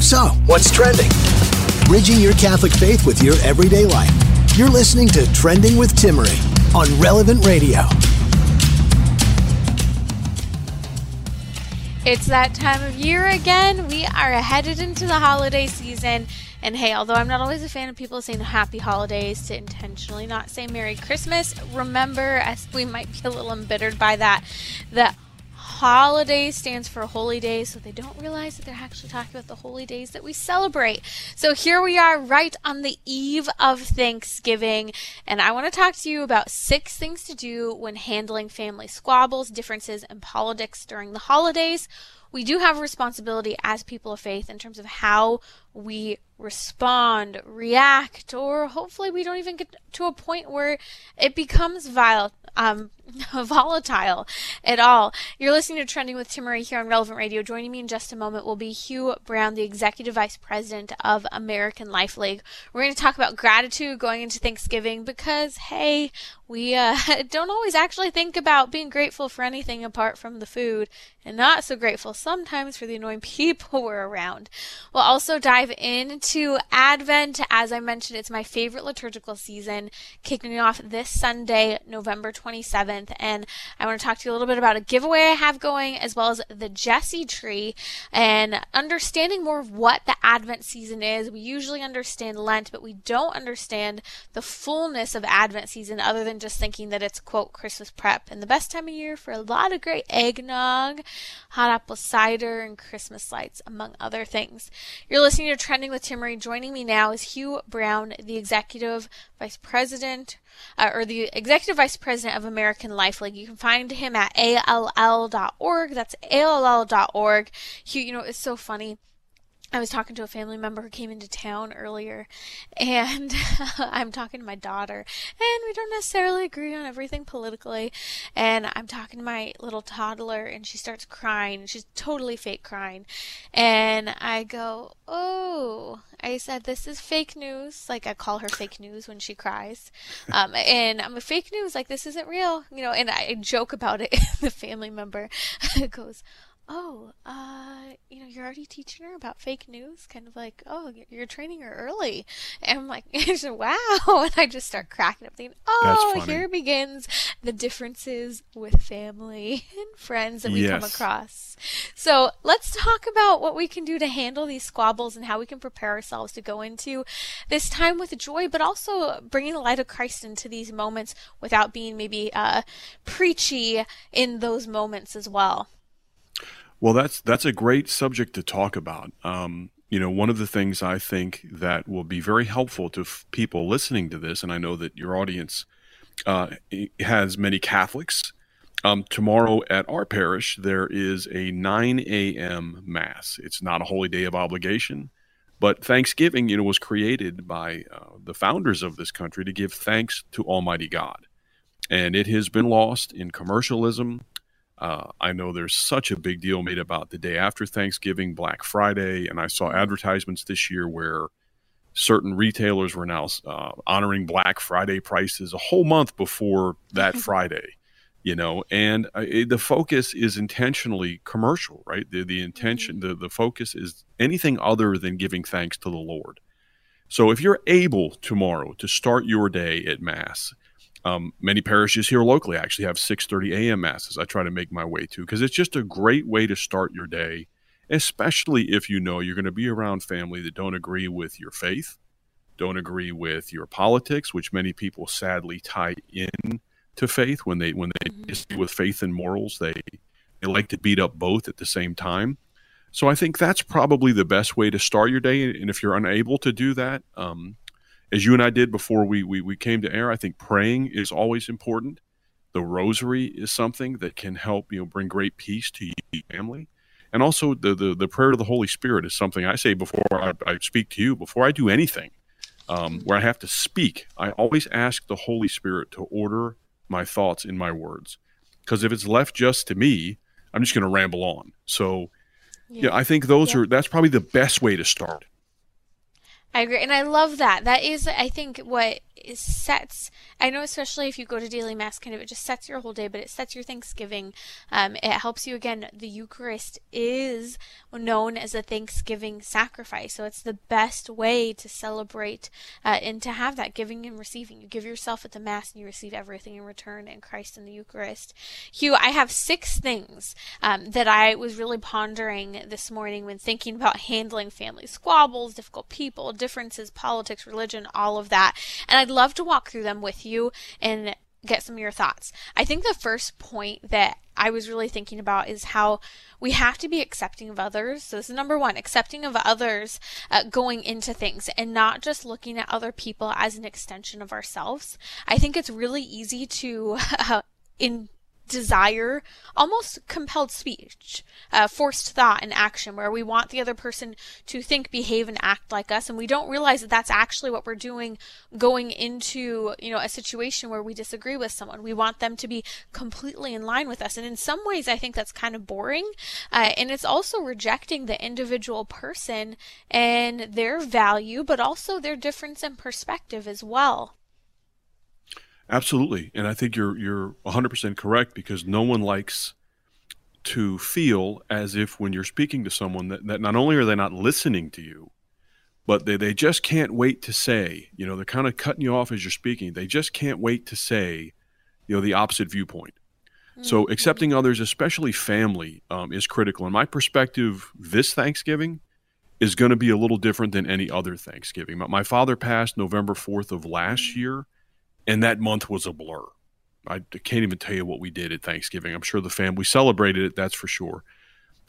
So, what's trending? Bridging your Catholic faith with your everyday life. You're listening to Trending with Timmerie on Relevant Radio. It's that time of year again. We are headed into the holiday season. And hey, although I'm not always a fan of people saying happy holidays to intentionally not say Merry Christmas, remember, as we might be a little embittered by that, that holiday stands for holy days, so they don't realize that they're actually talking about the holy days that we celebrate. So here we are, right on the eve of Thanksgiving, and I want to talk to you about six things to do when handling family squabbles, differences, and politics during the holidays. We do have a responsibility as people of faith in terms of how we respond, react, or hopefully we don't even get to a point where it becomes vile, um, volatile at all. You're listening to Trending with Timmerie here on Relevant Radio. Joining me in just a moment will be Hugh Brown, the Executive Vice President of American Life League. We're going to talk about gratitude going into Thanksgiving because, hey, we uh, don't always actually think about being grateful for anything apart from the food, and not so grateful sometimes for the annoying people we're around. We'll also dive into Advent. As I mentioned, it's my favorite liturgical season, kicking off this Sunday, November 27th. And I want to talk to you a little bit about a giveaway I have going, as well as the Jesse tree, and understanding more of what the Advent season is. We usually understand Lent, but we don't understand the fullness of Advent season other than just thinking that it's, quote, Christmas prep. And the best time of year for a lot of great eggnog, hot apple cider, and Christmas lights, among other things. You're listening to Trending with Timmerie. Joining me now is Hugh Brown, the Executive Vice President, uh, or the Executive Vice President of American Life League. You can find him at all.org. That's all.org. Hugh, you know, it's so funny. I was talking to a family member who came into town earlier, and I'm talking to my daughter, and we don't necessarily agree on everything politically. And I'm talking to my little toddler, and she starts crying. She's totally fake crying. And I go, Oh, I said, this is fake news. Like, I call her fake news when she cries. Um, and I'm a fake news, like, this isn't real, you know, and I joke about it. the family member goes, oh, uh, you're already teaching her about fake news, kind of like, oh, you're training her early. And I'm like, wow. And I just start cracking up, thinking, oh, here begins the differences with family and friends that we yes. come across. So let's talk about what we can do to handle these squabbles and how we can prepare ourselves to go into this time with joy, but also bringing the light of Christ into these moments without being maybe uh, preachy in those moments as well. Well, that's that's a great subject to talk about. Um, you know, one of the things I think that will be very helpful to f- people listening to this, and I know that your audience uh, has many Catholics. Um, tomorrow at our parish, there is a 9 a.m. Mass. It's not a holy day of obligation, but Thanksgiving, you know, was created by uh, the founders of this country to give thanks to Almighty God. And it has been lost in commercialism, uh, I know there's such a big deal made about the day after Thanksgiving, Black Friday, and I saw advertisements this year where certain retailers were now uh, honoring Black Friday prices a whole month before that Friday. You know, and uh, it, the focus is intentionally commercial, right? The the intention, mm-hmm. the the focus is anything other than giving thanks to the Lord. So if you're able tomorrow to start your day at Mass um, many parishes here locally actually have 6:30 a.m. masses. I try to make my way to because it's just a great way to start your day, especially if you know you're going to be around family that don't agree with your faith, don't agree with your politics, which many people sadly tie in to faith when they when they mm-hmm. with faith and morals. They they like to beat up both at the same time. So I think that's probably the best way to start your day. And if you're unable to do that, um, as you and I did before we, we, we came to air, I think praying is always important. The rosary is something that can help you know bring great peace to your family, and also the the, the prayer to the Holy Spirit is something I say before I, I speak to you before I do anything, um, where I have to speak. I always ask the Holy Spirit to order my thoughts in my words, because if it's left just to me, I'm just going to ramble on. So, yeah, yeah I think those yeah. are that's probably the best way to start. I agree, and I love that. That is, I think, what sets i know especially if you go to daily mass kind of it just sets your whole day but it sets your thanksgiving. Um, it helps you again the eucharist is known as a thanksgiving sacrifice so it's the best way to celebrate uh, and to have that giving and receiving. You give yourself at the mass and you receive everything in return in christ in the eucharist. Hugh i have six things um, that i was really pondering this morning when thinking about handling family squabbles difficult people differences politics religion all of that and i'd love to walk through them with you and get some of your thoughts. I think the first point that I was really thinking about is how we have to be accepting of others. So, this is number one accepting of others uh, going into things and not just looking at other people as an extension of ourselves. I think it's really easy to, uh, in desire, almost compelled speech, uh, forced thought and action, where we want the other person to think, behave, and act like us, and we don't realize that that's actually what we're doing going into, you know, a situation where we disagree with someone. We want them to be completely in line with us, and in some ways, I think that's kind of boring, uh, and it's also rejecting the individual person and their value, but also their difference in perspective as well. Absolutely, and I think you're you're 100% correct because no one likes to feel as if when you're speaking to someone that, that not only are they not listening to you, but they, they just can't wait to say, you know, they're kind of cutting you off as you're speaking. They just can't wait to say, you know, the opposite viewpoint. Mm-hmm. So accepting others, especially family, um, is critical. In my perspective, this Thanksgiving is going to be a little different than any other Thanksgiving. My, my father passed November 4th of last mm-hmm. year and that month was a blur. I can't even tell you what we did at Thanksgiving. I'm sure the family celebrated it, that's for sure.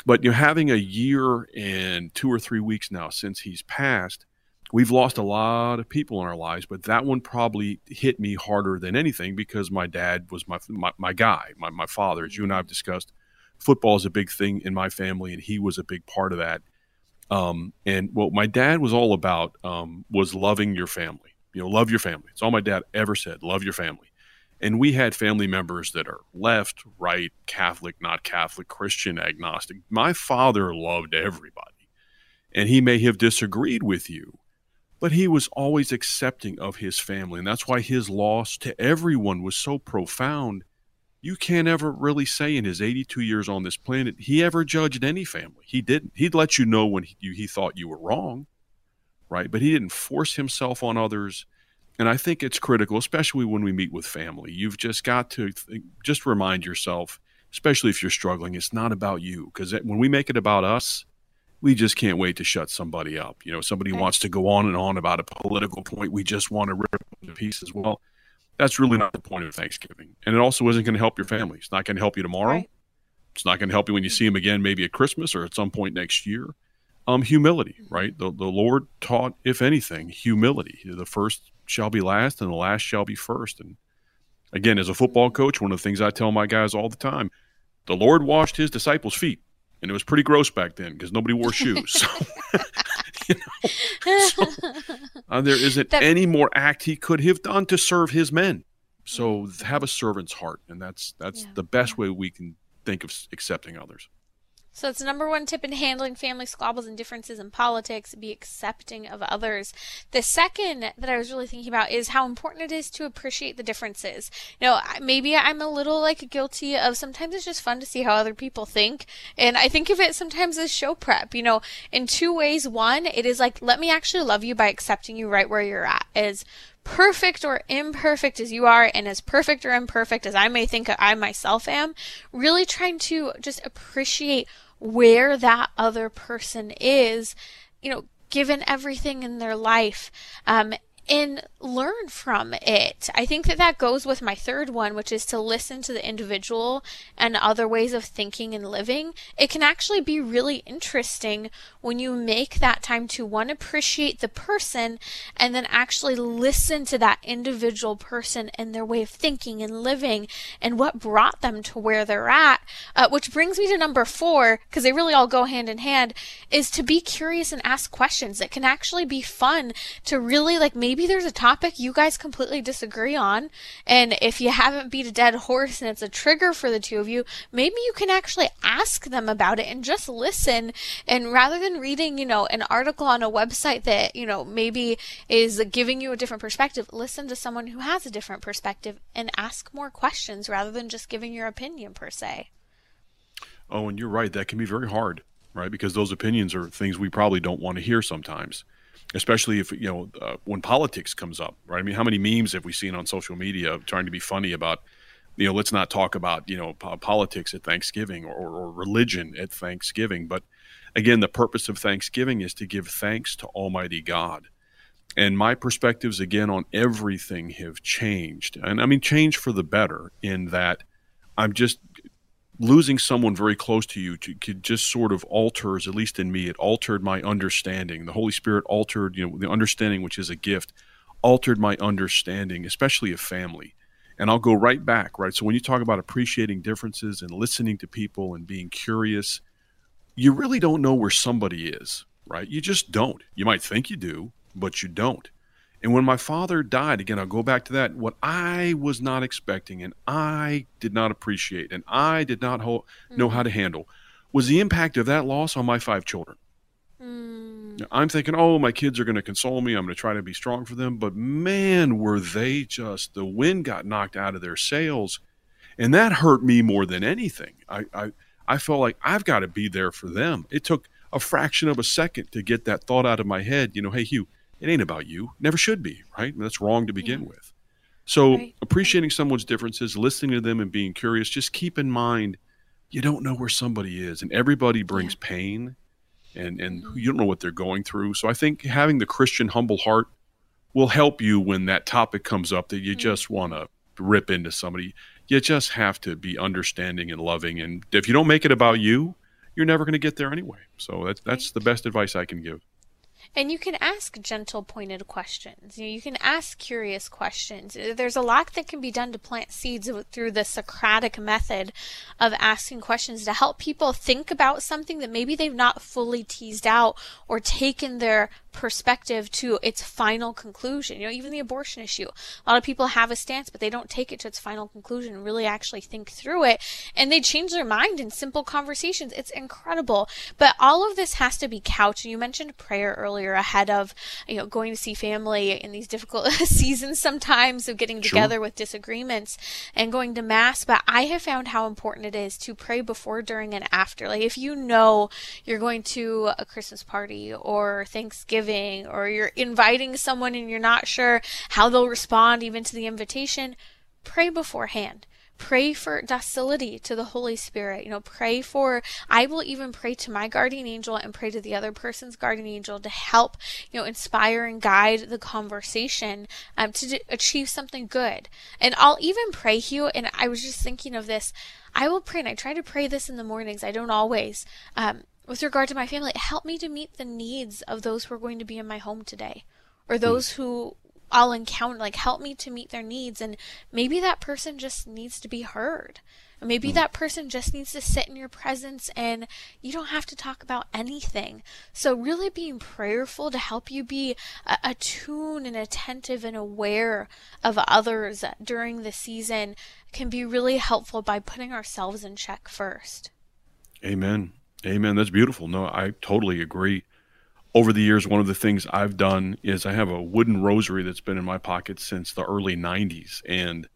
But you know, having a year and two or three weeks now since he's passed, we've lost a lot of people in our lives. But that one probably hit me harder than anything because my dad was my my, my guy, my my father. As you and I have discussed, football is a big thing in my family, and he was a big part of that. Um, and what my dad was all about um, was loving your family you know, love your family. It's all my dad ever said. Love your family. And we had family members that are left, right, Catholic, not Catholic, Christian, agnostic. My father loved everybody. And he may have disagreed with you, but he was always accepting of his family. And that's why his loss to everyone was so profound. You can't ever really say in his 82 years on this planet he ever judged any family. He didn't. He'd let you know when he, he thought you were wrong right? But he didn't force himself on others. And I think it's critical, especially when we meet with family. You've just got to th- just remind yourself, especially if you're struggling, it's not about you. Because when we make it about us, we just can't wait to shut somebody up. You know, somebody right. wants to go on and on about a political point. We just want to rip them to pieces. Well, that's really not the point of Thanksgiving. And it also isn't going to help your family. It's not going to help you tomorrow. Right. It's not going to help you when you mm-hmm. see them again, maybe at Christmas or at some point next year um, humility, right? The, the Lord taught, if anything, humility. The first shall be last, and the last shall be first. And again, as a football coach, one of the things I tell my guys all the time the Lord washed his disciples' feet. And it was pretty gross back then because nobody wore shoes. So, you know, so uh, there isn't that, any more act he could have done to serve his men. So have a servant's heart, and that's that's yeah. the best way we can think of accepting others. So it's number one tip in handling family squabbles and differences in politics, be accepting of others. The second that I was really thinking about is how important it is to appreciate the differences. You know, maybe I'm a little like guilty of sometimes it's just fun to see how other people think. And I think of it sometimes as show prep, you know, in two ways. One, it is like, let me actually love you by accepting you right where you're at. As perfect or imperfect as you are, and as perfect or imperfect as I may think I myself am, really trying to just appreciate where that other person is, you know, given everything in their life. Um, and learn from it. I think that that goes with my third one, which is to listen to the individual and other ways of thinking and living. It can actually be really interesting when you make that time to one, appreciate the person and then actually listen to that individual person and their way of thinking and living and what brought them to where they're at. Uh, which brings me to number four, because they really all go hand in hand, is to be curious and ask questions. It can actually be fun to really like maybe maybe there's a topic you guys completely disagree on. And if you haven't beat a dead horse and it's a trigger for the two of you, maybe you can actually ask them about it and just listen. And rather than reading, you know, an article on a website that, you know, maybe is giving you a different perspective, listen to someone who has a different perspective and ask more questions rather than just giving your opinion per se. Oh, and you're right. That can be very hard, right? Because those opinions are things we probably don't want to hear sometimes especially if you know uh, when politics comes up, right? I mean, how many memes have we seen on social media trying to be funny about, you know, let's not talk about you know politics at Thanksgiving or, or religion at Thanksgiving. But again, the purpose of Thanksgiving is to give thanks to Almighty God. And my perspectives again on everything have changed, and I mean change for the better in that I'm just losing someone very close to you to, could just sort of alters, at least in me, it altered my understanding. The Holy Spirit altered, you know, the understanding, which is a gift, altered my understanding, especially of family. And I'll go right back, right? So when you talk about appreciating differences and listening to people and being curious, you really don't know where somebody is, right? You just don't. You might think you do, but you don't. And when my father died, again, I'll go back to that. What I was not expecting and I did not appreciate and I did not ho- know how to handle was the impact of that loss on my five children. Mm. I'm thinking, oh, my kids are going to console me. I'm going to try to be strong for them. But man, were they just, the wind got knocked out of their sails. And that hurt me more than anything. I, I, I felt like I've got to be there for them. It took a fraction of a second to get that thought out of my head. You know, hey, Hugh, it ain't about you. Never should be, right? That's wrong to begin yeah. with. So right. appreciating someone's differences, listening to them and being curious, just keep in mind you don't know where somebody is and everybody brings yeah. pain and and mm-hmm. you don't know what they're going through. So I think having the Christian humble heart will help you when that topic comes up that you mm-hmm. just want to rip into somebody. You just have to be understanding and loving and if you don't make it about you, you're never going to get there anyway. So that's that's right. the best advice I can give. And you can ask gentle, pointed questions. You, know, you can ask curious questions. Uh, there's a lot that can be done to plant seeds through the Socratic method of asking questions to help people think about something that maybe they've not fully teased out or taken their perspective to its final conclusion. You know, even the abortion issue. A lot of people have a stance, but they don't take it to its final conclusion and really actually think through it. And they change their mind in simple conversations. It's incredible. But all of this has to be couched. You mentioned prayer earlier ahead of, you know, going to see family in these difficult seasons sometimes of getting together sure. with disagreements and going to mass. But I have found how important it is to pray before, during, and after. Like if you know you're going to a Christmas party or Thanksgiving or you're inviting someone and you're not sure how they'll respond even to the invitation, pray beforehand. Pray for docility to the Holy Spirit. You know, pray for, I will even pray to my guardian angel and pray to the other person's guardian angel to help, you know, inspire and guide the conversation um, to d- achieve something good. And I'll even pray, Hugh, and I was just thinking of this. I will pray, and I try to pray this in the mornings. I don't always. Um, with regard to my family, help me to meet the needs of those who are going to be in my home today or hmm. those who I'll encounter. Like, help me to meet their needs. And maybe that person just needs to be heard. Maybe mm. that person just needs to sit in your presence and you don't have to talk about anything. So, really being prayerful to help you be attuned and attentive and aware of others during the season can be really helpful by putting ourselves in check first. Amen. Amen. That's beautiful. No, I totally agree. Over the years, one of the things I've done is I have a wooden rosary that's been in my pocket since the early 90s. And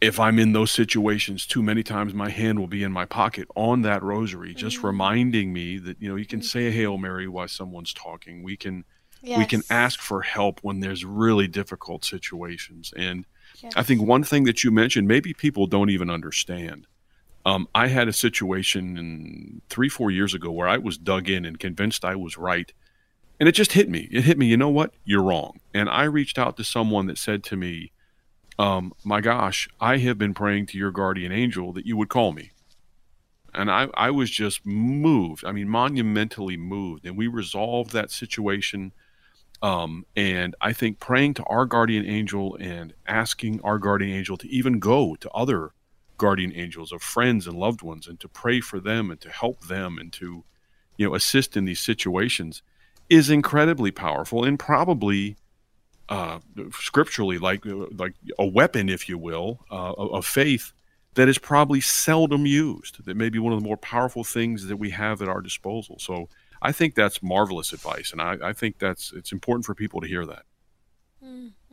if I'm in those situations too many times, my hand will be in my pocket on that rosary, just mm-hmm. reminding me that, you know, you can mm-hmm. say a Hail Mary while someone's talking. We can. Yes. We can ask for help when there's really difficult situations. And yes. I think one thing that you mentioned, maybe people don't even understand um, I had a situation in three, four years ago where I was dug in and convinced I was right. and it just hit me. It hit me. You know what? You're wrong. And I reached out to someone that said to me, um, "My gosh, I have been praying to your guardian angel that you would call me." And I, I was just moved. I mean, monumentally moved. And we resolved that situation. Um, and I think praying to our guardian angel and asking our guardian angel to even go to other guardian angels of friends and loved ones and to pray for them and to help them and to, you know, assist in these situations is incredibly powerful and probably uh, scripturally like like a weapon, if you will, uh, of faith that is probably seldom used. That may be one of the more powerful things that we have at our disposal. So I think that's marvelous advice, and I, I think that's it's important for people to hear that.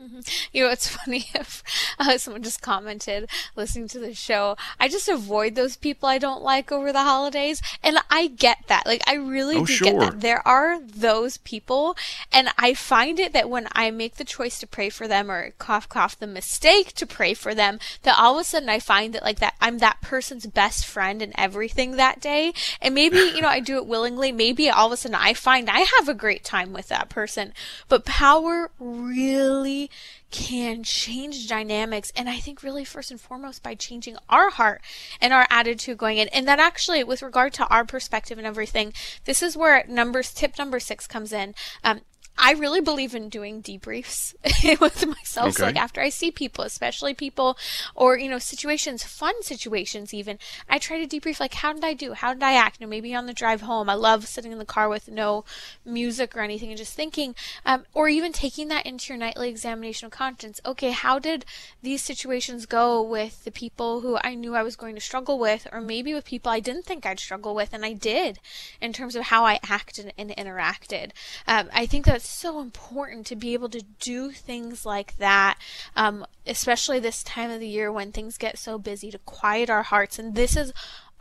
Mm-hmm. You know, it's funny if uh, someone just commented listening to the show. I just avoid those people I don't like over the holidays, and I get that. Like, I really oh, do sure. get that. There are those people, and I find it that when I make the choice to pray for them, or cough cough the mistake to pray for them, that all of a sudden I find that like that I'm that person's best friend and everything that day. And maybe you know I do it willingly. Maybe all of a sudden I find I have a great time with that person. But power really can change dynamics and i think really first and foremost by changing our heart and our attitude going in. And that actually with regard to our perspective and everything this is where numbers tip number six comes in. Um, I really believe in doing debriefs with myself. Okay. So like after I see people, especially people or, you know, situations, fun situations even, I try to debrief like how did I do? How did I act? You know, maybe on the drive home. I love sitting in the car with no music or anything and just thinking, um, or even taking that into your nightly examination of conscience. Okay, how did these situations go with the people who I knew I was going to struggle with, or maybe with people I didn't think I'd struggle with, and I did in terms of how I acted and interacted. Um, I think that's so important to be able to do things like that, um, especially this time of the year when things get so busy, to quiet our hearts. And this is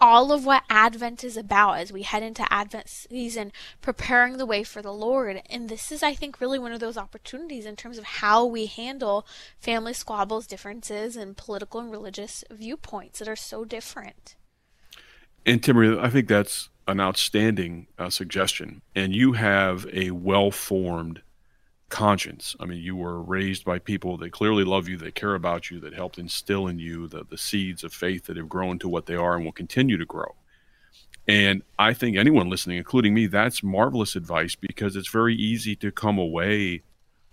all of what Advent is about as we head into Advent season, preparing the way for the Lord. And this is, I think, really one of those opportunities in terms of how we handle family squabbles, differences, and political and religious viewpoints that are so different. And Timmy, I think that's an outstanding uh, suggestion. And you have a well formed conscience. I mean, you were raised by people that clearly love you, that care about you, that helped instill in you the, the seeds of faith that have grown to what they are and will continue to grow. And I think anyone listening, including me, that's marvelous advice because it's very easy to come away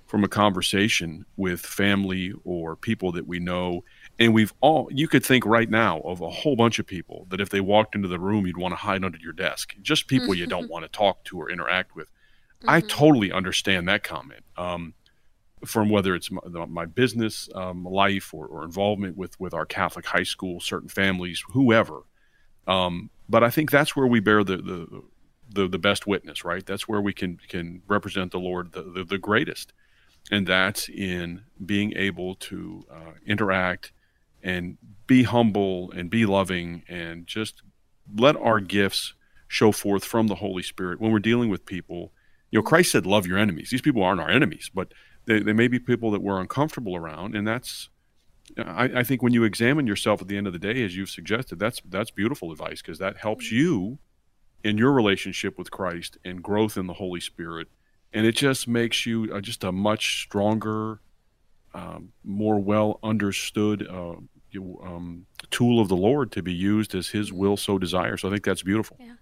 from a conversation with family or people that we know and we've all, you could think right now of a whole bunch of people that if they walked into the room, you'd want to hide under your desk. Just people you don't want to talk to or interact with. Mm-hmm. I totally understand that comment. Um, from whether it's my, my business um, life or, or, involvement with, with our Catholic high school, certain families, whoever. Um, but I think that's where we bear the, the, the, the, best witness, right? That's where we can, can represent the Lord the, the, the greatest. And that's in being able to uh, interact and be humble and be loving and just let our gifts show forth from the Holy Spirit when we're dealing with people. You know, Christ said, Love your enemies. These people aren't our enemies, but they, they may be people that we're uncomfortable around. And that's, I, I, think when you examine yourself at the end of the day, as you've suggested, that's, that's beautiful advice because that helps you in your relationship with Christ and growth in the Holy Spirit. And it just makes you just a much stronger, um, more well understood uh, um, tool of the Lord to be used as His will so desires. So I think that's beautiful. Yeah.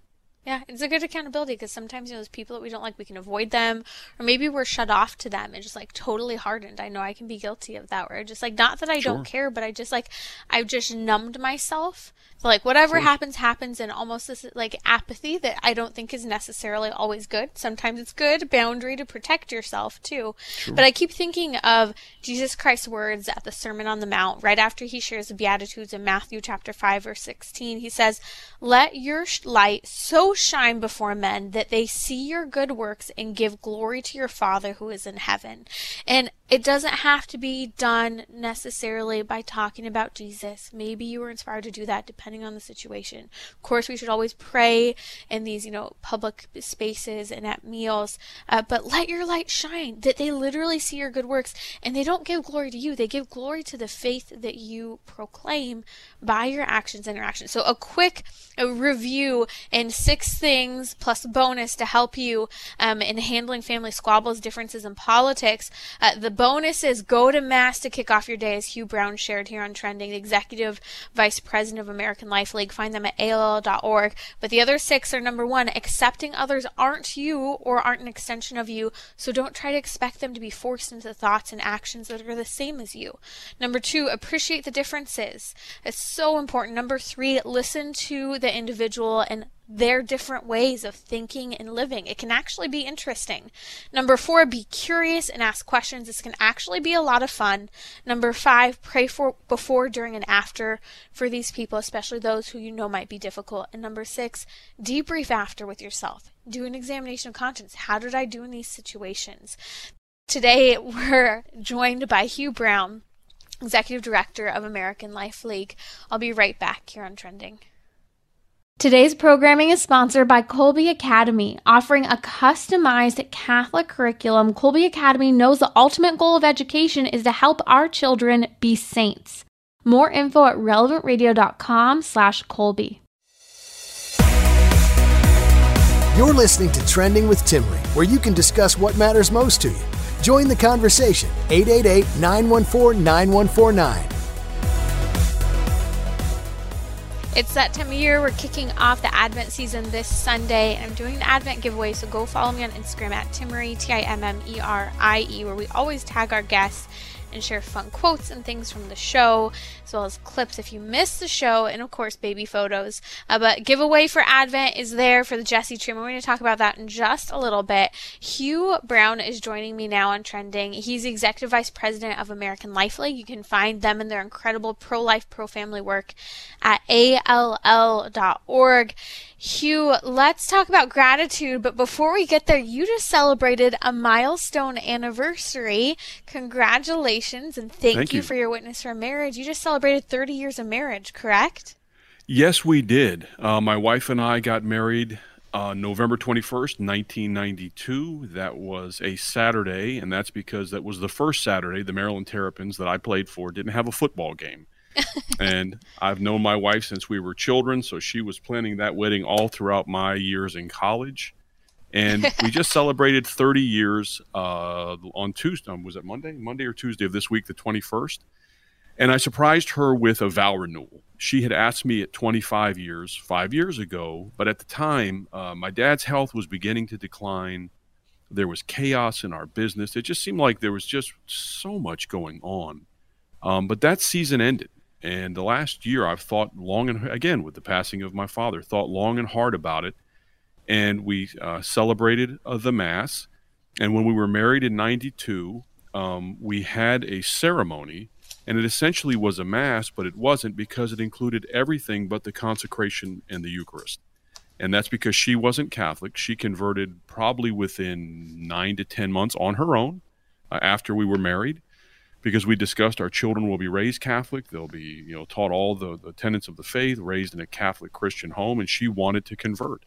Yeah, it's a good accountability because sometimes, you know, those people that we don't like, we can avoid them, or maybe we're shut off to them and just like totally hardened. I know I can be guilty of that, where just like, not that I sure. don't care, but I just like, I've just numbed myself. So, like, whatever happens, happens, and almost this like apathy that I don't think is necessarily always good. Sometimes it's good, boundary to protect yourself too. Sure. But I keep thinking of Jesus Christ's words at the Sermon on the Mount, right after he shares the Beatitudes in Matthew chapter 5, or 16. He says, Let your light so shine before men that they see your good works and give glory to your Father who is in heaven. And it doesn't have to be done necessarily by talking about Jesus. Maybe you were inspired to do that depending on the situation. Of course, we should always pray in these, you know, public spaces and at meals, uh, but let your light shine that they literally see your good works and they don't give glory to you. They give glory to the faith that you proclaim by your actions and your interactions. So a quick review in six things plus bonus to help you um, in handling family squabbles, differences in politics. Uh, the bonus is go to Mass to kick off your day, as Hugh Brown shared here on Trending, the Executive Vice President of American Life League. Find them at ALL.org. But the other six are number one, accepting others aren't you or aren't an extension of you, so don't try to expect them to be forced into thoughts and actions that are the same as you. Number two, appreciate the differences. It's so important. Number three, listen to the individual and their different ways of thinking and living. It can actually be interesting. Number four, be curious and ask questions. This can actually be a lot of fun. Number five, pray for before, during, and after for these people, especially those who you know might be difficult. And number six, debrief after with yourself. Do an examination of conscience. How did I do in these situations? Today, we're joined by Hugh Brown, Executive Director of American Life League. I'll be right back here on Trending. Today's programming is sponsored by Kolbe Academy, offering a customized Catholic curriculum. Kolbe Academy knows the ultimate goal of education is to help our children be saints. More info at relevantradio.com slash Kolbe. You're listening to Trending with Timmerie, where you can discuss what matters most to you. Join the conversation, 888 It's that time of year. We're kicking off the Advent season this Sunday, and I'm doing the Advent giveaway. So go follow me on Instagram at Timmerie, T I M M E R I E, where we always tag our guests and share fun quotes and things from the show, as well as clips if you missed the show, and of course, baby photos. Uh, but giveaway for Advent is there for the Jesse tree. We're going to talk about that in just a little bit. Hugh Brown is joining me now on Trending. He's the Executive Vice President of American Life League. You can find them and their incredible pro life, pro family work at all.org. Hugh, let's talk about gratitude. But before we get there, you just celebrated a milestone anniversary. Congratulations and thank, Thank you, you. for your witness for marriage. You just celebrated 30 years of marriage, correct? Yes, we did. Uh, my wife and I got married uh, November 21st, 1992. That was a Saturday, and that's because that was the first Saturday the Maryland Terrapins that I played for didn't have a football game. and I've known my wife since we were children, so she was planning that wedding all throughout my years in college. And we just celebrated 30 years uh, on Tuesday. um, Was it Monday? Monday or Tuesday of this week, the 21st. And I surprised her with a vow renewal. She had asked me at 25 years, five years ago, but at the time, uh, my dad's health was beginning to decline. There was chaos in our business. It just seemed like there was just so much going on. Um, but that season ended. And the last year, I've thought long and again with the passing of my father, thought long and hard about it. And we uh, celebrated uh, the Mass. And when we were married in 92, um, we had a ceremony and it essentially was a mass, but it wasn't because it included everything but the consecration and the Eucharist. And that's because she wasn't Catholic. She converted probably within nine to 10 months on her own uh, after we were married because we discussed our children will be raised Catholic. They'll be, you know, taught all the, the tenets of the faith, raised in a Catholic Christian home, and she wanted to convert.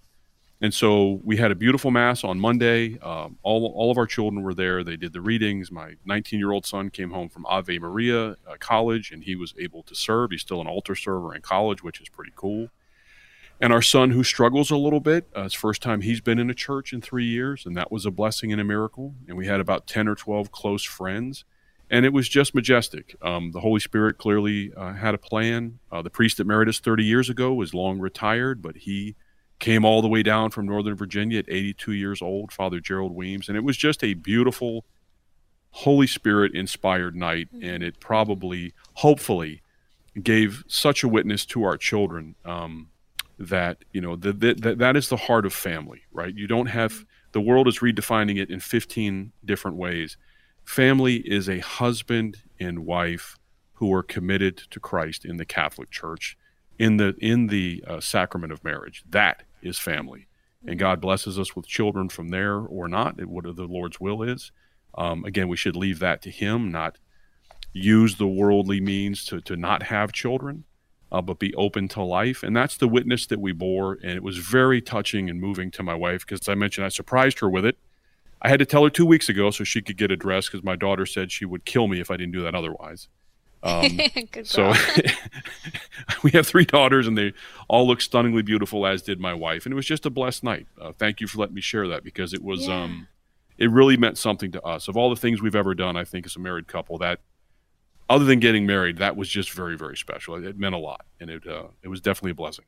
And so we had a beautiful mass on Monday. Um, all, all of our children were there. They did the readings. My 19 year old son came home from Ave Maria uh, College and he was able to serve. He's still an altar server in college, which is pretty cool. And our son, who struggles a little bit, uh, it's first time he's been in a church in three years, and that was a blessing and a miracle. And we had about 10 or 12 close friends, and it was just majestic. Um, the Holy Spirit clearly uh, had a plan. Uh, the priest that married us 30 years ago was long retired, but he came all the way down from Northern Virginia at 82 years old, Father Gerald Weems. And it was just a beautiful, Holy Spirit inspired night. And it probably, hopefully, gave such a witness to our children um, that, you know, that that that is the heart of family, right? You don't have, the world is redefining it in 15 different ways. Family is a husband and wife who are committed to Christ in the Catholic Church in the in the uh, sacrament of marriage. That is family, and God blesses us with children from there or not. What the Lord's will is. Um, again, we should leave that to Him, not use the worldly means to to not have children, uh, but be open to life. And that's the witness that we bore, and it was very touching and moving to my wife because, as I mentioned, I surprised her with it. I had to tell her two weeks ago so she could get a dress because my daughter said she would kill me if I didn't do that otherwise. Um, so we have three daughters, and they all look stunningly beautiful, as did my wife. And it was just a blessed night. Uh, thank you for letting me share that because it was, yeah. um, it really meant something to us. Of all the things we've ever done, I think as a married couple, that other than getting married, that was just very, very special. It, it meant a lot, and it uh, it was definitely a blessing.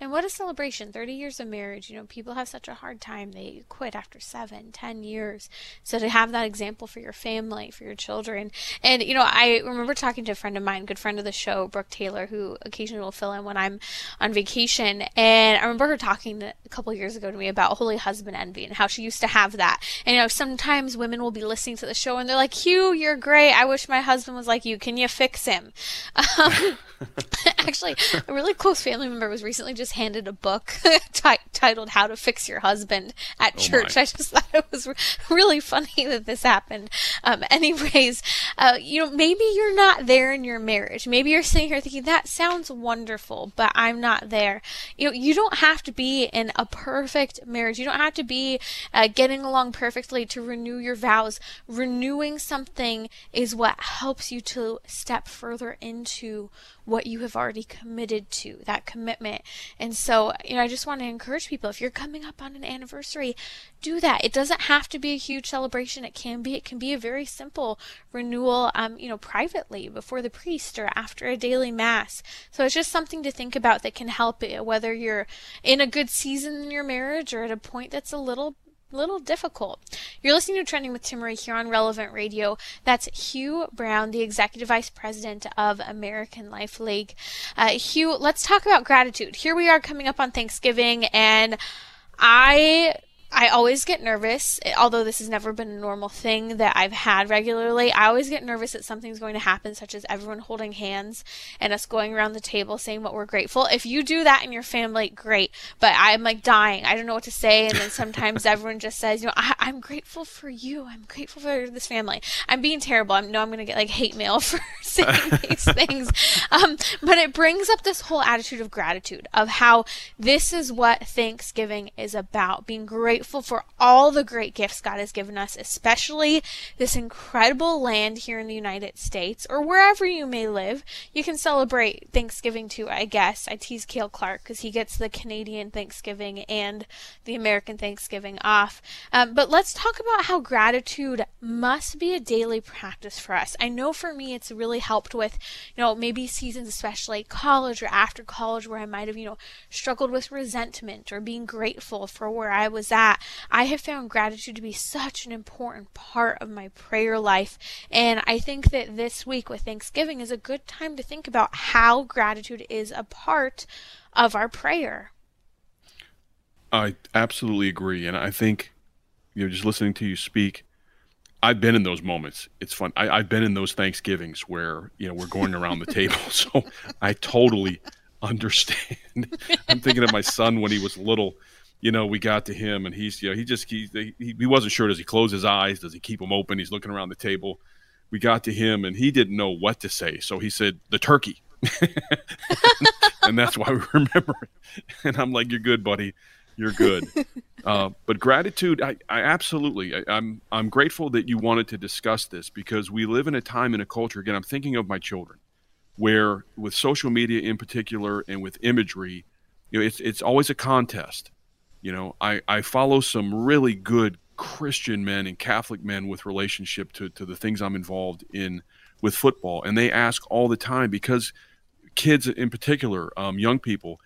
And what a celebration. 30 years of marriage. You know, people have such a hard time. They quit after seven, ten years. So to have that example for your family, for your children. And, you know, I remember talking to a friend of mine, good friend of the show, Brooke Taylor, who occasionally will fill in when I'm on vacation. And I remember her talking a couple years ago to me about holy husband envy and how she used to have that. And, you know, sometimes women will be listening to the show and they're like, Hugh, you're great. I wish my husband was like you. Can you fix him? Um, actually, a really close family member was recently just handed a book t- titled "How to Fix Your Husband" at oh church. My. I just thought it was really funny that this happened. Um, anyways, uh, you know, maybe you're not there in your marriage. Maybe you're sitting here thinking that sounds wonderful, but I'm not there. You know, you don't have to be in a perfect marriage. You don't have to be uh, getting along perfectly to renew your vows. Renewing something is what helps you to step further into what you have already committed to, that commitment. And so, you know, I just want to encourage people if you're coming up on an anniversary, do that. It doesn't have to be a huge celebration. It can be, it can be a very simple renewal, um, you know, privately before the priest or after a daily mass. So it's just something to think about that can help it, whether you're in a good season in your marriage or at a point that's a little little difficult. You're listening to Trending with Timmerie here on Relevant Radio. That's Hugh Brown, the Executive Vice President of American Life League. Uh, Hugh, let's talk about gratitude. Here we are coming up on Thanksgiving, and I I always get nervous, although this has never been a normal thing that I've had regularly. I always get nervous that something's going to happen, such as everyone holding hands and us going around the table saying what we're grateful. If you do that in your family, great. But I'm like dying. I don't know what to say. And then sometimes everyone just says, you know, I, am grateful for you. I'm grateful for this family. I'm being terrible. I know I'm going to get like hate mail for saying these things. Um, but it brings up this whole attitude of gratitude of how this is what Thanksgiving is about being grateful grateful for all the great gifts God has given us, especially this incredible land here in the United States or wherever you may live. You can celebrate Thanksgiving too, I guess. I tease Cale Clarke because he gets the Canadian Thanksgiving and the American Thanksgiving off. Um, but let's talk about how gratitude must be a daily practice for us. I know for me it's really helped with, you know, maybe seasons, especially college or after college, where I might have, you know, struggled with resentment or being grateful for where I was at that, I have found gratitude to be such an important part of my prayer life. And I think that this week with Thanksgiving is a good time to think about how gratitude is a part of our prayer. I absolutely agree. And I think, you know, just listening to you speak, I've been in those moments. It's fun. I, have been in those Thanksgivings where, you know, we're going around the table. So I totally understand. I'm thinking of my son when he was little you know, we got to him and he's, you know, he just, he, he, he wasn't sure. Does he close his eyes? Does he keep them open? He's looking around the table. We got to him and he didn't know what to say. So he said, the turkey. and that's why we remember it. And I'm like, you're good, buddy. You're good. Uh, but gratitude, I, I absolutely, I, I'm, I'm grateful that you wanted to discuss this because we live in a time in a culture. Again, I'm thinking of my children, where with social media in particular and with imagery, you know, it's it's always a contest. You know, I, I follow some really good Christian men and Catholic men with relationship to, to the things I'm involved in with football. And they ask all the time because kids in particular, um, young people,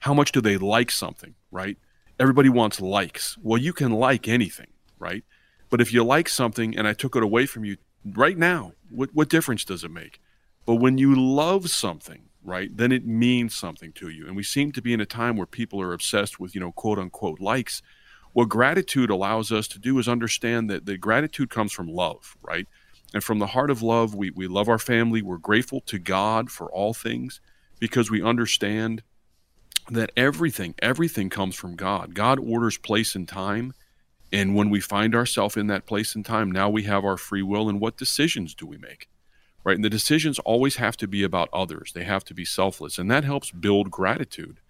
how much do they like something, right? Everybody wants likes. Well, you can like anything, right? But if you like something and I took it away from you right now, what, what difference does it make? But when you love something, right, then it means something to you. And we seem to be in a time where people are obsessed with, you know, quote unquote likes. What gratitude allows us to do is understand that the gratitude comes from love, right? And from the heart of love, we, we love our family. We're grateful to God for all things because we understand that everything, everything comes from God. God orders place and time. And when we find ourselves in that place and time, now we have our free will. And what decisions do we make? Right? And the decisions always have to be about others, they have to be selfless. And that helps build gratitude.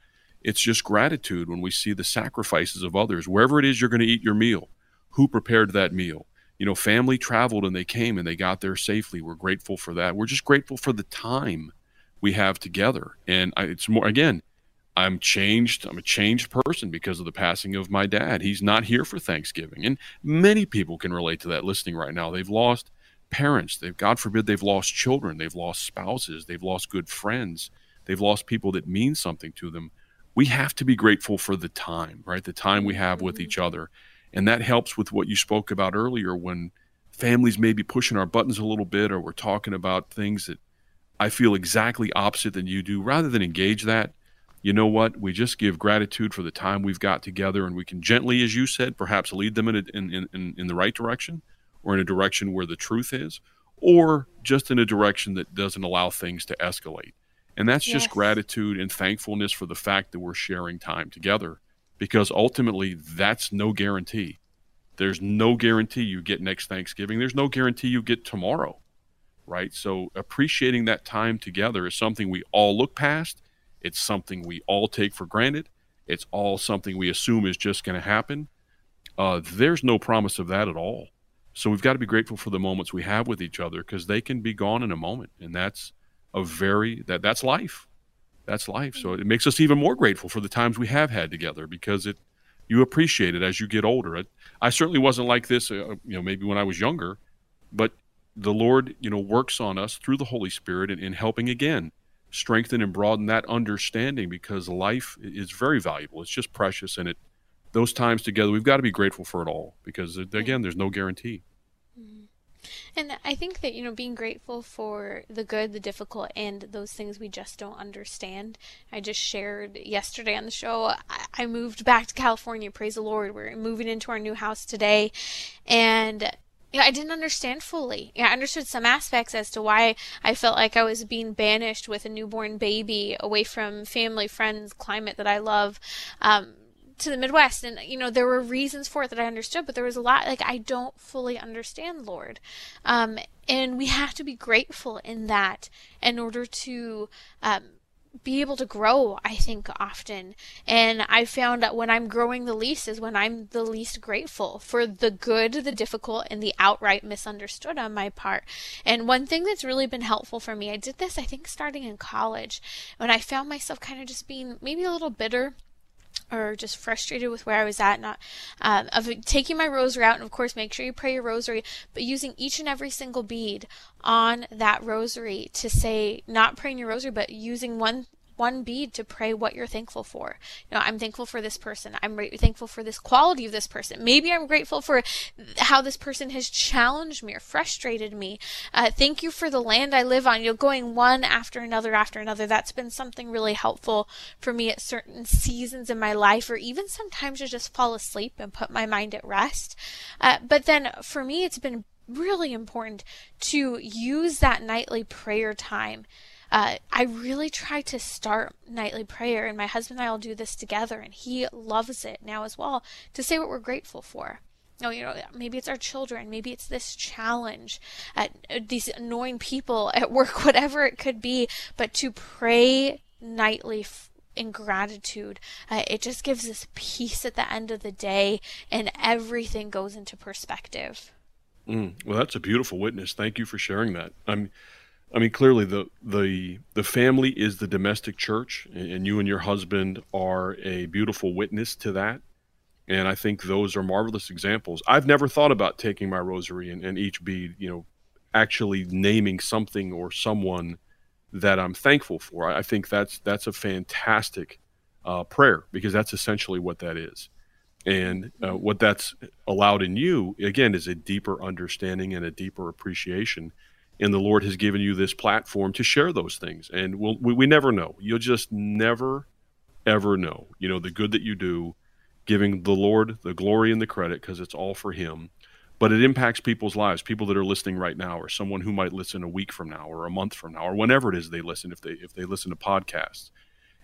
It's just gratitude when we see the sacrifices of others, wherever it is you're going to eat your meal, who prepared that meal. you know, family traveled and they came and they got there safely. We're grateful for that. We're just grateful for the time we have together. And I, it's more, again, I'm changed. I'm a changed person because of the passing of my dad. He's not here for Thanksgiving. And many people can relate to that listening right now. They've lost parents. They've, God forbid, they've lost children. They've lost spouses. They've lost good friends. They've lost people that mean something to them. We have to be grateful for the time, right? The time we have with each mm-hmm. other. And that helps with what you spoke about earlier when families may be pushing our buttons a little bit or we're talking about things that I feel exactly opposite than you do. Rather than engage that, you know what? We just give gratitude for the time we've got together and we can gently, as you said, perhaps lead them in, a, in, in, in the right direction or in a direction where the truth is or just in a direction that doesn't allow things to escalate. And that's yes. just gratitude and thankfulness for the fact that we're sharing time together because ultimately that's no guarantee. There's no guarantee you get next Thanksgiving. There's no guarantee you get tomorrow, right? So appreciating that time together is something we all look past. It's something we all take for granted. It's all something we assume is just going to happen. Uh, there's no promise of that at all. So we've got to be grateful for the moments we have with each other because they can be gone in a moment, and that's a very that that's life that's life. So it makes us even more grateful for the times we have had together because it you appreciate it as you get older. I, I certainly wasn't like this, uh, you know, maybe when I was younger, but the Lord, you know, works on us through the Holy Spirit in, in helping again strengthen and broaden that understanding because life is very valuable. It's just precious, and it those times together we've got to be grateful for it all because again, there's no guarantee. And I think that, you know, being grateful for the good, the difficult, and those things we just don't understand. I just shared yesterday on the show, I moved back to California, praise the Lord. We're moving into our new house today. And yeah, I didn't understand fully. Yeah, I understood some aspects as to why I felt like I was being banished with a newborn baby away from family, friends, climate that I love. Um, to the Midwest, and you know there were reasons for it that I understood, but there was a lot like I don't fully understand, Lord, um, and we have to be grateful in that in order to um, be able to grow. I think often, and I found that when I'm growing the least is when I'm the least grateful for the good, the difficult, and the outright misunderstood on my part. And one thing that's really been helpful for me, I did this I think starting in college when I found myself kind of just being maybe a little bitter or just frustrated with where I was at, not um, of taking my rosary out, and of course, make sure you pray your rosary, but using each and every single bead on that rosary to say, not praying your rosary, but using one one bead to pray what you're thankful for. You know, I'm thankful for this person. I'm re- thankful for this quality of this person. Maybe I'm grateful for how this person has challenged me or frustrated me. Uh, thank you for the land I live on. You're going one after another after another. That's been something really helpful for me at certain seasons in my life, or even sometimes to just fall asleep and put my mind at rest. Uh, but then for me, it's been really important to use that nightly prayer time uh, I really try to start nightly prayer, and my husband and I will do this together, and he loves it now as well to say what we're grateful for. Oh, you know, maybe it's our children, maybe it's this challenge, uh, these annoying people at work, whatever it could be, but to pray nightly f- in gratitude, uh, it just gives us peace at the end of the day, and everything goes into perspective. Mm, well, that's a beautiful witness. Thank you for sharing that. I'm I mean, clearly the the the family is the domestic church, and you and your husband are a beautiful witness to that. And I think those are marvelous examples. I've never thought about taking my rosary and, and each bead, you know, actually naming something or someone that I'm thankful for. I think that's that's a fantastic uh, prayer because that's essentially what that is. And uh, what that's allowed in you, again, is a deeper understanding and a deeper appreciation and the Lord has given you this platform to share those things. And we'll, we we never know. You'll just never ever know. You know the good that you do, giving the Lord the glory and the credit because it's all for Him. But it impacts people's lives. People that are listening right now, or someone who might listen a week from now, or a month from now, or whenever it is they listen. If they if they listen to podcasts,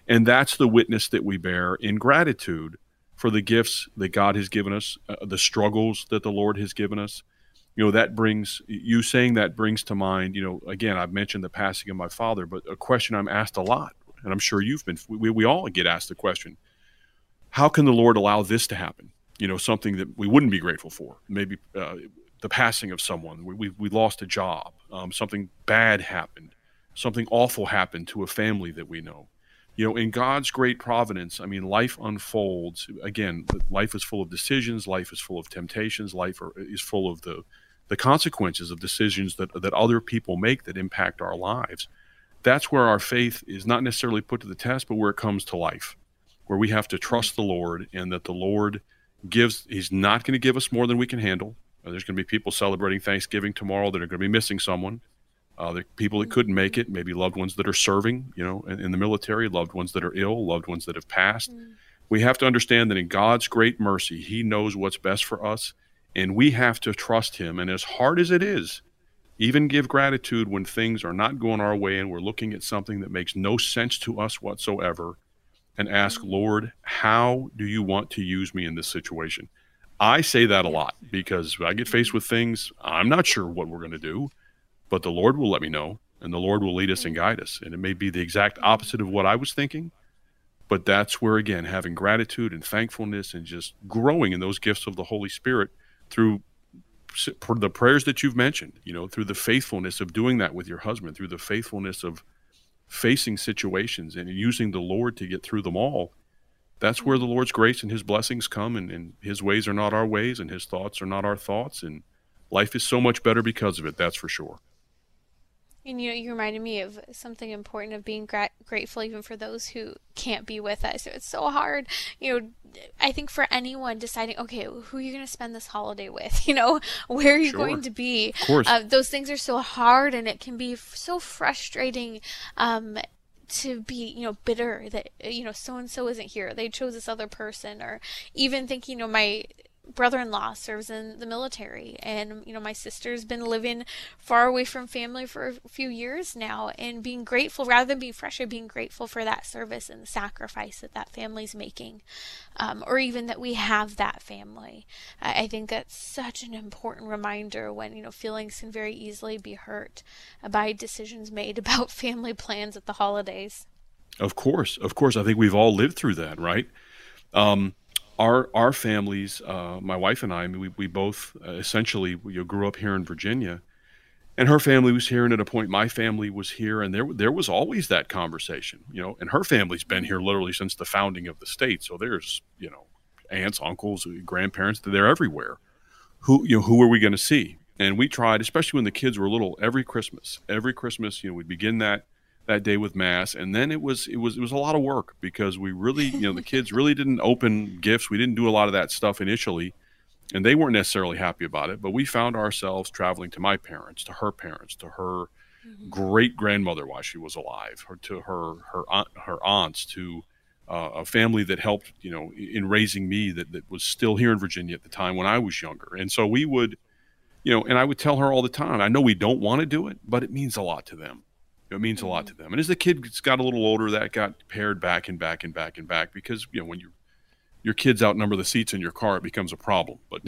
and that's the witness that we bear in gratitude for the gifts that God has given us, uh, the struggles that the Lord has given us you know that brings you saying that brings to mind you know again i've mentioned the passing of my father but a question i'm asked a lot and i'm sure you've been we, we all get asked the question how can the lord allow this to happen you know something that we wouldn't be grateful for maybe uh, the passing of someone. We, we, we lost a job. Um, something bad happened. Something awful happened to a family that we know. You know, in God's great providence, I mean, life unfolds. Again, life is full of decisions. Life is full of temptations. Life are, is full of the the consequences of decisions that that other people make that impact our lives. That's where our faith is not necessarily put to the test, but where it comes to life, where we have to trust the Lord and that the Lord gives. He's not going to give us more than we can handle. There's going to be people celebrating Thanksgiving tomorrow that are going to be missing someone. Uh, the people that couldn't make it, maybe loved ones that are serving, you know, in, in the military, loved ones that are ill, loved ones that have passed. Mm. We have to understand that in God's great mercy, He knows what's best for us, and we have to trust Him. And as hard as it is, even give gratitude when things are not going our way and we're looking at something that makes no sense to us whatsoever, and ask, mm. Lord, how do you want to use me in this situation? I say that a lot because I get faced with things I'm not sure what we're going to do, but the Lord will let me know and the Lord will lead us and guide us. And it may be the exact opposite of what I was thinking, but that's where, again, having gratitude and thankfulness and just growing in those gifts of the Holy Spirit through the prayers that you've mentioned, you know, through the faithfulness of doing that with your husband, through the faithfulness of facing situations and using the Lord to get through them all that's where the Lord's grace and His blessings come, and, and His ways are not our ways, and His thoughts are not our thoughts, and life is so much better because of it. That's for sure. And you know, you reminded me of something important of being gra- grateful even for those who can't be with us. It's so hard, you know. I think for anyone deciding, okay, who are you going to spend this holiday with? You know, where are you sure. going to be? Of course, uh, those things are so hard, and it can be so frustrating. Um, to be you know bitter that you know so and so isn't here they chose this other person or even thinking you know my brother-in-law serves in the military. And you know my sister's been living far away from family for a few years now and being grateful rather than being frustrated being grateful for that service and the sacrifice that that family's making um, or even that we have that family. I, I, think that's such an important reminder when you know feelings can very easily be hurt by decisions made about family plans at the holidays. Of course. Of course. I think we've all lived through that right? Um, our our families, uh, my wife and I, I mean, we we both uh, essentially know, grew up here in Virginia, and her family was here, and at a point, my family was here, and there there was always that conversation, you know. And her family's been here literally since the founding of the state, so there's you know aunts, uncles, grandparents, they're everywhere. Who you know who are we going to see? And we tried, especially when the kids were little, every Christmas, every Christmas, you know, we'd begin that that day with mass and then it was it was it was a lot of work because we really you know the kids really didn't open gifts. We didn't do a lot of that stuff initially and they weren't necessarily happy about it but we found ourselves traveling to my parents to her parents to her mm-hmm. great grandmother while she was alive her to her her aunt, her aunts to uh, a family that helped you know in raising me that, that was still here in Virginia at the time when I was younger. And so we would you know and I would tell her all the time I know we don't want to do it but it means a lot to them it means a lot mm-hmm. to them. And as the kids got a little older, that got pared back and back and back and back because you know when you your kids outnumber the seats in your car, it becomes a problem. But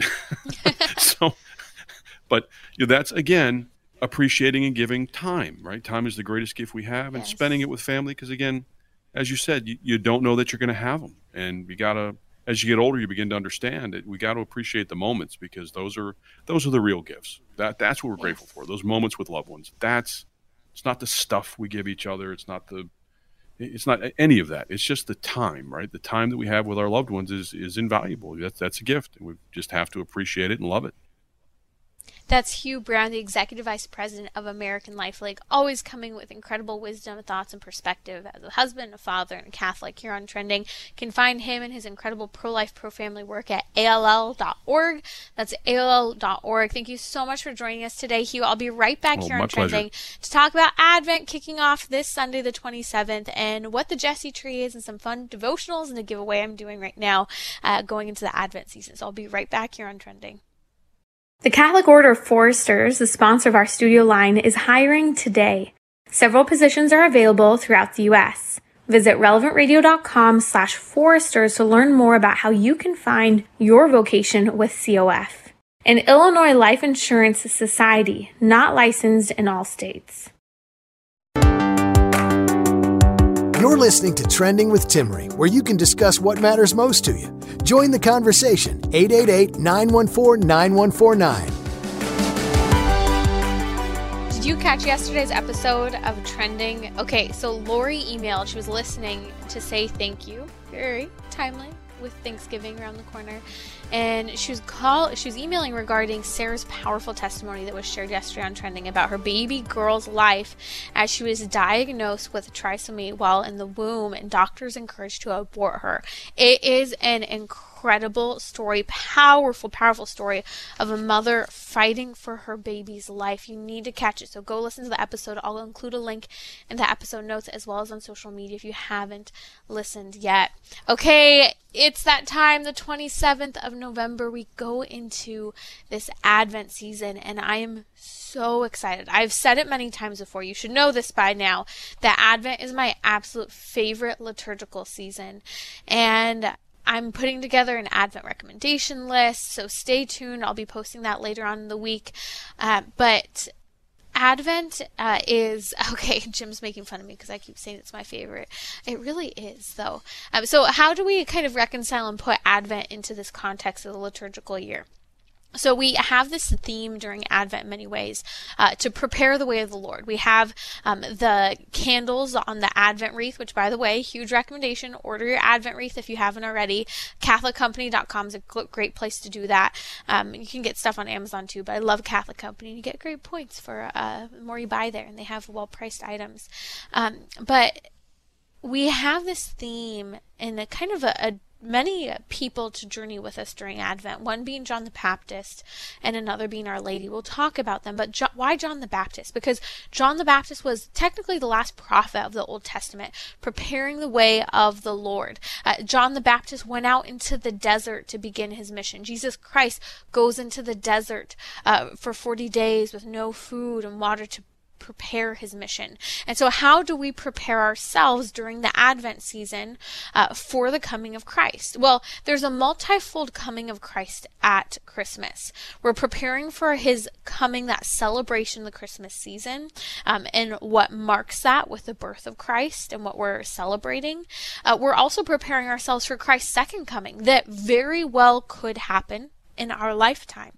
so, but you know, that's again appreciating and giving time. Right, time is the greatest gift we have, and yes. spending it with family. Because again, as you said, you, you don't know that you're going to have them, and you gotta. As you get older, you begin to understand it. We got to appreciate the moments because those are those are the real gifts. That that's what we're yes. grateful for. Those moments with loved ones. That's it's not the stuff we give each other. It's not the it's not any of that. It's just the time, right? The time that we have with our loved ones is is invaluable. That's that's a gift, we just have to appreciate it and love it. That's Hugh Brown, the Executive Vice President of American Life League, always coming with incredible wisdom, thoughts, and perspective. As a husband, a father, and a Catholic here on Trending, you can find him and his incredible pro-life, pro-family work at all.org. That's all.org. Thank you so much for joining us today, Hugh. I'll be right back oh, here on Trending to talk about Advent kicking off this Sunday, the 27th, and what the Jesse Tree is, and some fun devotionals and a giveaway I'm doing right now, uh, going into the Advent season. So I'll be right back here on Trending. The Catholic Order of Foresters, the sponsor of our studio line, is hiring today. Several positions are available throughout the U.S. Visit relevantradio.com slash foresters to learn more about how you can find your vocation with COF. An Illinois Life Insurance Society, not licensed in all states. You're listening to Trending with Timmerie, where you can discuss what matters most to you. Join the conversation 888 914 9149. Did you catch yesterday's episode of Trending? Okay, so Lori emailed, she was listening to say thank you. Very timely with Thanksgiving around the corner. And she was call she was emailing regarding Sarah's powerful testimony that was shared yesterday on Trending about her baby girl's life as she was diagnosed with trisomy while in the womb and doctors encouraged to abort her. It is an incredible incredible story, powerful, powerful story of a mother fighting for her baby's life. You need to catch it. So go listen to the episode. I'll include a link in the episode notes as well as on social media if you haven't listened yet. Okay, it's that time, the 27th of November. We go into this Advent season, and I am so excited. I've said it many times before. You should know this by now that Advent is my absolute favorite liturgical season. And I'm putting together an Advent recommendation list, so stay tuned. I'll be posting that later on in the week. Uh, but Advent uh, is okay. Jim's making fun of me because I keep saying it's my favorite. It really is, though. Um, so, how do we kind of reconcile and put Advent into this context of the liturgical year? So we have this theme during Advent in many ways uh, to prepare the way of the Lord. We have um, the candles on the Advent wreath, which, by the way, huge recommendation. Order your Advent wreath if you haven't already. CatholicCompany.com is a great place to do that. Um, you can get stuff on Amazon too, but I love Catholic Company. You get great points for uh, more you buy there, and they have well-priced items. Um, but we have this theme in a kind of a, a many people to journey with us during Advent, one being John the Baptist and another being Our Lady. We'll talk about them, but jo- why John the Baptist? Because John the Baptist was technically the last prophet of the Old Testament, preparing the way of the Lord. Uh, John the Baptist went out into the desert to begin his mission. Jesus Christ goes into the desert uh, for 40 days with no food and water to prepare his mission. And so, how do we prepare ourselves during the Advent season uh, for the coming of Christ? Well, there's a multifold coming of Christ at Christmas. We're preparing for his coming, that celebration, the Christmas season, um, and what marks that with the birth of Christ and what we're celebrating. Uh, we're also preparing ourselves for Christ's second coming that very well could happen in our lifetime.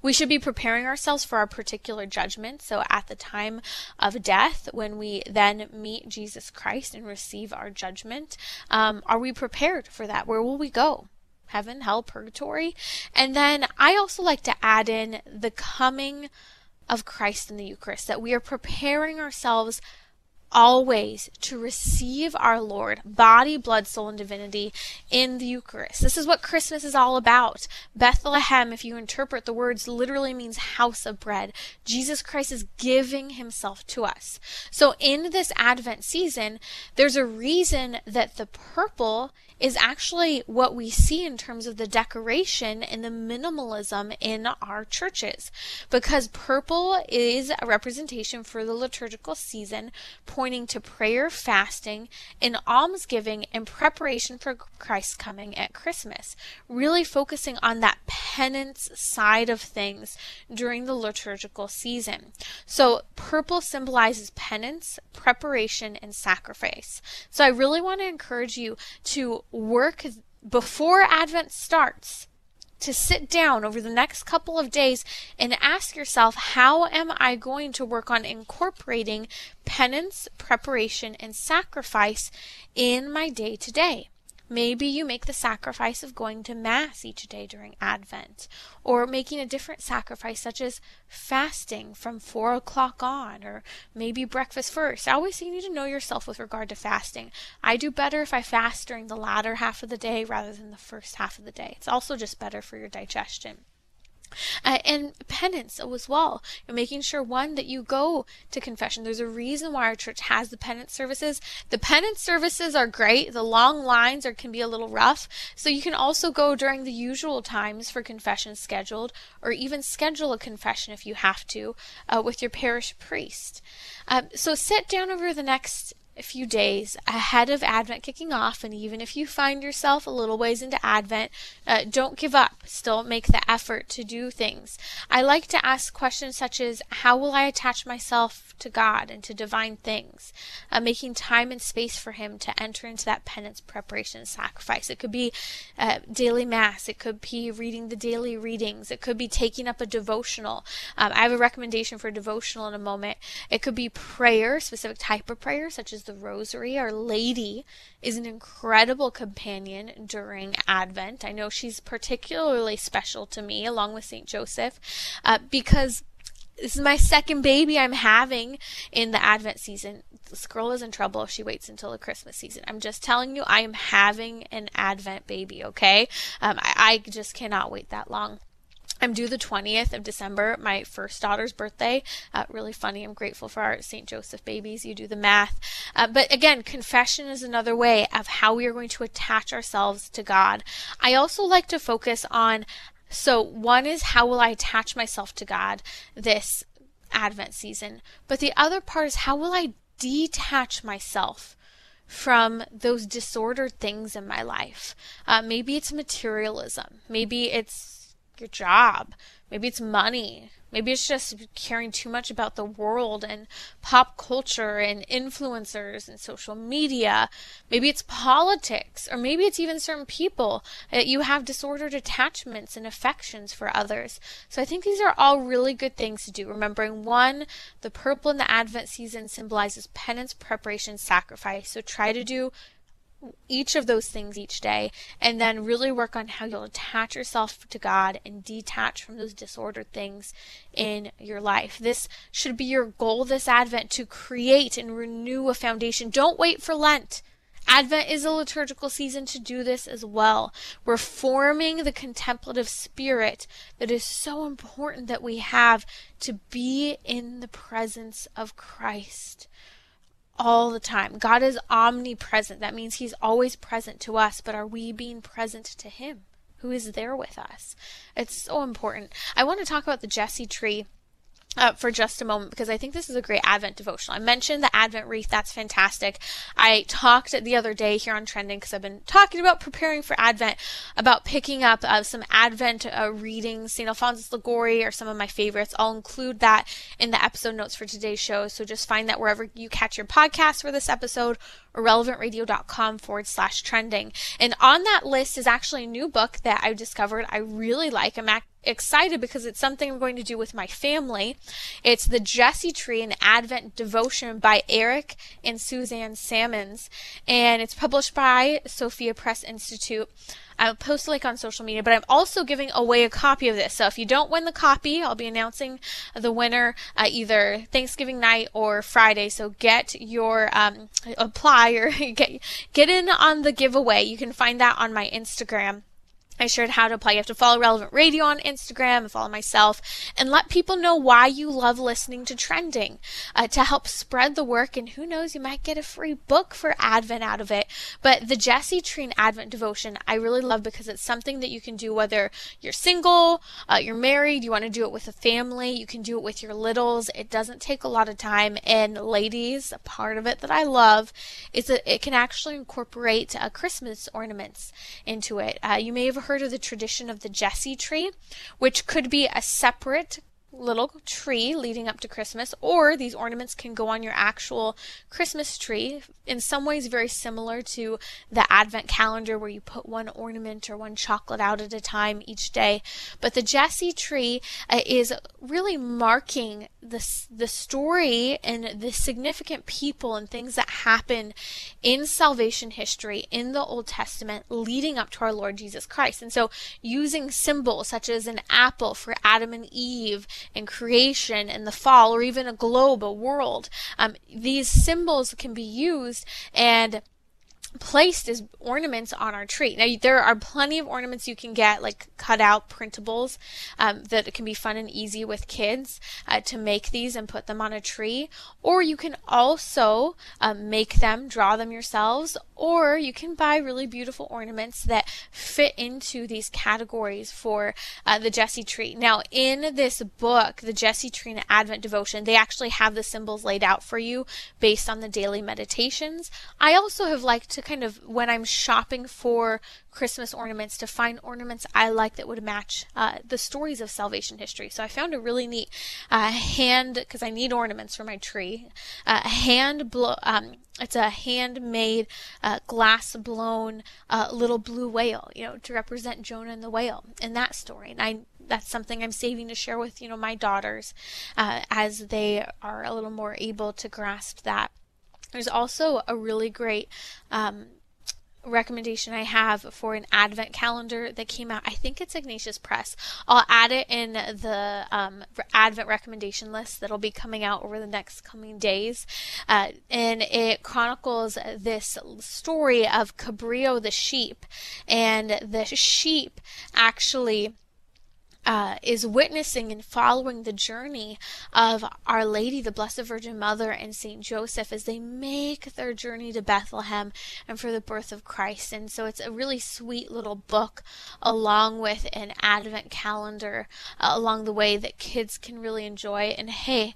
We should be preparing ourselves for our particular judgment. So at the time of death, when we then meet Jesus Christ and receive our judgment, um, are we prepared for that? Where will we go? Heaven, hell, purgatory? And then I also like to add in the coming of Christ in the Eucharist, that we are preparing ourselves always to receive our Lord, body, blood, soul, and divinity in the Eucharist. This is what Christmas is all about. Bethlehem, if you interpret the words, literally means house of bread. Jesus Christ is giving himself to us. So in this Advent season, there's a reason that the purple is actually what we see in terms of the decoration and the minimalism in our churches. Because purple is a representation for the liturgical season, to prayer, fasting, and almsgiving in preparation for Christ's coming at Christmas. Really focusing on that penance side of things during the liturgical season. So, purple symbolizes penance, preparation, and sacrifice. So, I really want to encourage you to work before Advent starts to sit down over the next couple of days and ask yourself, how am I going to work on incorporating penance, preparation, and sacrifice in my day to day? Maybe you make the sacrifice of going to Mass each day during Advent, or making a different sacrifice, such as fasting from 4 o'clock on, or maybe breakfast first. I always say you need to know yourself with regard to fasting. I do better if I fast during the latter half of the day rather than the first half of the day. It's also just better for your digestion. Uh, and penance as well. Making sure one that you go to confession. There's a reason why our church has the penance services. The penance services are great. The long lines are can be a little rough, so you can also go during the usual times for confession scheduled, or even schedule a confession if you have to uh, with your parish priest. Um, so sit down over the next a few days ahead of Advent kicking off, and even if you find yourself a little ways into Advent, uh, don't give up. Still make the effort to do things. I like to ask questions such as How will I attach myself to God and to divine things? Uh, making time and space for Him to enter into that penance, preparation, sacrifice. It could be uh, daily Mass, it could be reading the daily readings, it could be taking up a devotional. Um, I have a recommendation for a devotional in a moment. It could be prayer, specific type of prayer, such as the Rosary. Our Lady is an incredible companion during Advent. I know she's particularly special to me, along with St. Joseph, uh, because this is my second baby I'm having in the Advent season. This girl is in trouble if she waits until the Christmas season. I'm just telling you, I am having an Advent baby, okay? Um, I, I just cannot wait that long. I'm due the 20th of December, my first daughter's birthday. Uh, really funny. I'm grateful for our St. Joseph babies. You do the math. Uh, but again, confession is another way of how we are going to attach ourselves to God. I also like to focus on so, one is how will I attach myself to God this Advent season? But the other part is how will I detach myself from those disordered things in my life? Uh, maybe it's materialism. Maybe it's your job. Maybe it's money. Maybe it's just caring too much about the world and pop culture and influencers and social media. Maybe it's politics, or maybe it's even certain people that you have disordered attachments and affections for others. So I think these are all really good things to do. Remembering one, the purple in the Advent season symbolizes penance, preparation, sacrifice. So try to do each of those things each day and then really work on how you'll attach yourself to God and detach from those disordered things in your life. This should be your goal this Advent to create and renew a foundation. Don't wait for Lent. Advent is a liturgical season to do this as well. We're forming the contemplative spirit that is so important that we have to be in the presence of Christ all the time. God is omnipresent. That means He's always present to us, but are we being present to Him who is there with us? It's so important. I want to talk about the Jesse tree uh, for just a moment because I think this is a great Advent devotional. I mentioned the Advent wreath. That's fantastic. I talked the other day here on Trending because I've been talking about preparing for Advent, about picking up uh, some Advent uh, readings, St. Alphonsus Liguori are some of my favorites. I'll include that in the episode notes for today's show. So just find that wherever you catch your podcast for this episode or relevantradio.com forward slash trending. And on that list is actually a new book that I discovered I really like. I'm excited because it's something I'm going to do with my family. It's the Jesse Tree, an Advent devotion by Eric and Suzanne Salmons, and it's published by Sophia Press Institute. I'll post a link on social media, but I'm also giving away a copy of this. So if you don't win the copy, I'll be announcing the winner uh, either Thanksgiving night or Friday. So get your um, apply or get get in on the giveaway. You can find that on my Instagram. I shared how to apply. You have to follow Relevant Radio on Instagram and follow myself and let people know why you love listening to trending uh, to help spread the work. And who knows, you might get a free book for Advent out of it. But the Jesse Treen Advent devotion, I really love because it's something that you can do whether you're single, uh, you're married, you want to do it with a family, you can do it with your littles. It doesn't take a lot of time. And ladies, a part of it that I love is that it can actually incorporate uh, Christmas ornaments into it. Uh, you may have heard of the tradition of the Jesse tree, which could be a separate little tree leading up to Christmas, or these ornaments can go on your actual Christmas tree. In some ways, very similar to the Advent calendar where you put one ornament or one chocolate out at a time each day. But the Jesse tree uh, is really marking the, the story and the significant people and things that happen in salvation history in the Old Testament leading up to our Lord Jesus Christ. And so, using symbols such as an apple for Adam and Eve and creation and the fall, or even a globe, a world. Um, these symbols can be used and placed as ornaments on our tree. Now, there are plenty of ornaments you can get, like cut out printables, um, that can be fun and easy with kids uh, to make these and put them on a tree. Or you can also um, make them, draw them yourselves, or you can buy really beautiful ornaments that fit into these categories for uh, the Jesse tree. Now, in this book, the Jesse tree and Advent devotion, they actually have the symbols laid out for you based on the daily meditations. I also have liked to kind of, when I'm shopping for Christmas ornaments, to find ornaments I like that would match uh, the stories of salvation history. So I found a really neat uh, hand, because I need ornaments for my tree, uh, hand blow, um, it's a handmade uh, glass blown uh, little blue whale, you know, to represent Jonah and the whale in that story. And I that's something I'm saving to share with you know my daughters uh, as they are a little more able to grasp that. There's also a really great um, recommendation I have for an advent calendar that came out. I think it's Ignatius Press. I'll add it in the um, advent recommendation list that'll be coming out over the next coming days. Uh, and it chronicles this story of Cabrillo the sheep. And the sheep actually uh, is witnessing and following the journey of Our Lady, the Blessed Virgin Mother, and Saint Joseph as they make their journey to Bethlehem and for the birth of Christ. And so it's a really sweet little book, along with an Advent calendar uh, along the way that kids can really enjoy. And hey,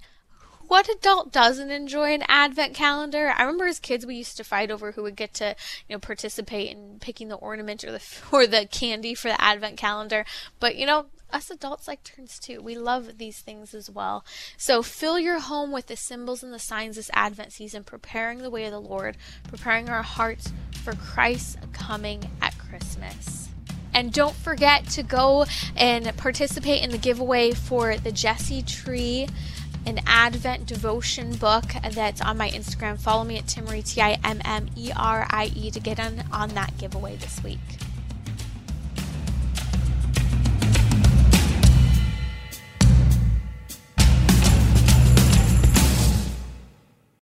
what adult doesn't enjoy an advent calendar? I remember as kids we used to fight over who would get to, you know, participate in picking the ornament or the or the candy for the advent calendar. But you know, us adults like turns too. We love these things as well. So fill your home with the symbols and the signs this Advent season, preparing the way of the Lord, preparing our hearts for Christ's coming at Christmas. And don't forget to go and participate in the giveaway for the Jesse Tree an Advent devotion book that's on my Instagram. Follow me at Timmerie, T I M M E R I E, to get in on that giveaway this week.